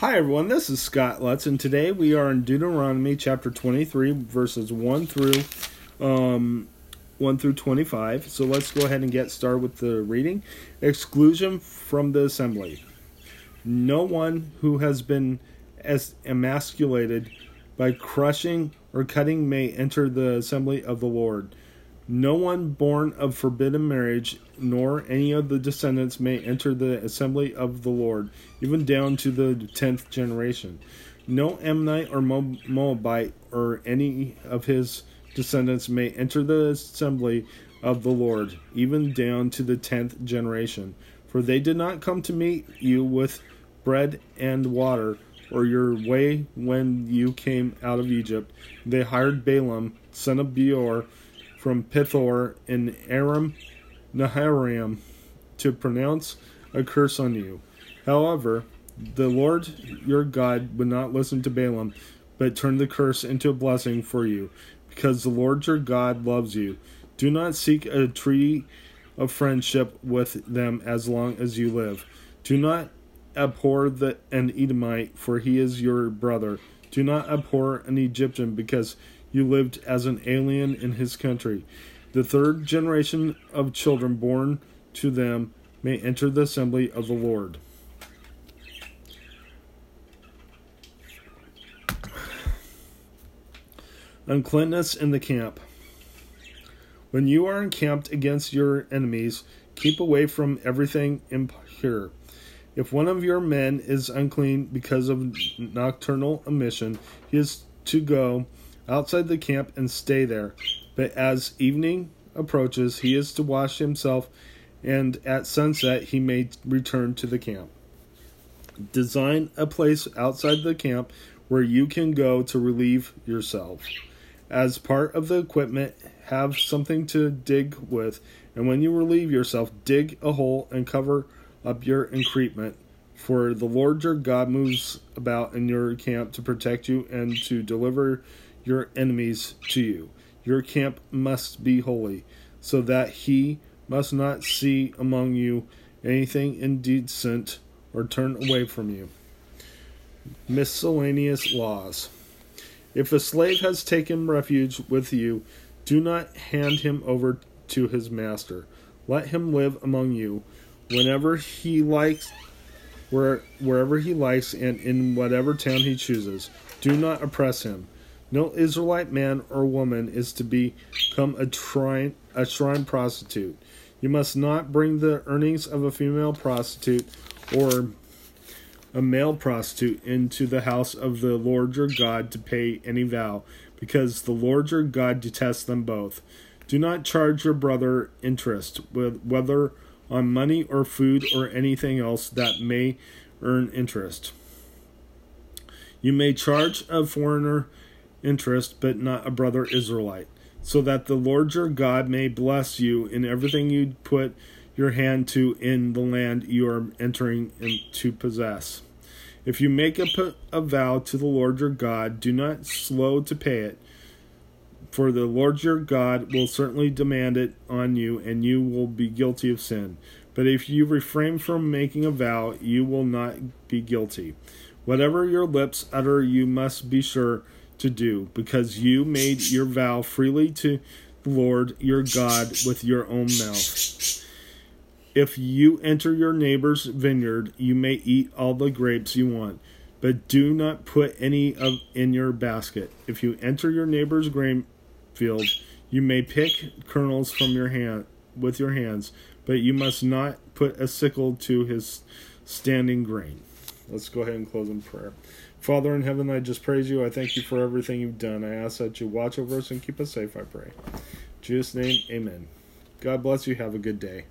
Hi everyone, this is Scott Lutz, and today we are in Deuteronomy chapter 23, verses 1 through um, 1 through 25. So let's go ahead and get started with the reading. Exclusion from the assembly. No one who has been as emasculated by crushing or cutting may enter the assembly of the Lord. No one born of forbidden marriage, nor any of the descendants may enter the assembly of the Lord, even down to the tenth generation. No Ammonite or Moabite or any of his descendants may enter the assembly of the Lord, even down to the tenth generation. For they did not come to meet you with bread and water, or your way when you came out of Egypt. They hired Balaam, son of Beor, from Pethor in Aram Naharaim to pronounce a curse on you. However, the Lord your God would not listen to Balaam, but turned the curse into a blessing for you, because the Lord your God loves you. Do not seek a treaty of friendship with them as long as you live. Do not abhor the, an Edomite, for he is your brother. Do not abhor an Egyptian, because you lived as an alien in his country. The third generation of children born to them may enter the assembly of the Lord. Uncleanness in the camp. When you are encamped against your enemies, keep away from everything impure. If one of your men is unclean because of nocturnal emission, he is to go outside the camp and stay there. But as evening approaches, he is to wash himself, and at sunset he may return to the camp. Design a place outside the camp where you can go to relieve yourself. As part of the equipment, have something to dig with, and when you relieve yourself, dig a hole and cover up your increment. For the Lord your God moves about in your camp to protect you and to deliver your enemies to you. Your camp must be holy, so that he must not see among you anything indecent or turn away from you. Miscellaneous laws. If a slave has taken refuge with you, do not hand him over to his master. Let him live among you whenever he likes where, wherever he likes and in whatever town he chooses. Do not oppress him. No Israelite man or woman is to become a shrine, a shrine prostitute. You must not bring the earnings of a female prostitute or a male prostitute into the house of the Lord your God to pay any vow, because the Lord your God detests them both. Do not charge your brother interest, whether on money or food or anything else that may earn interest. You may charge a foreigner interest, but not a brother Israelite, so that the Lord your God may bless you in everything you put your hand to in the land you are entering to possess. If you make a, a vow to the Lord your God, do not slow to pay it, for the Lord your God will certainly demand it on you, and you will be guilty of sin. But if you refrain from making a vow, you will not be guilty. Whatever your lips utter, you must be sure to do, because you made your vow freely to the Lord your God with your own mouth. If you enter your neighbor's vineyard, you may eat all the grapes you want, but do not put any of in your basket. If you enter your neighbor's grain field, you may pick kernels from your hand with your hands, but you must not put a sickle to his standing grain. Let's go ahead and close in prayer. Father in heaven, I just praise you. I thank you for everything you've done. I ask that you watch over us and keep us safe, I pray. In Jesus' name, amen. God bless you. Have a good day.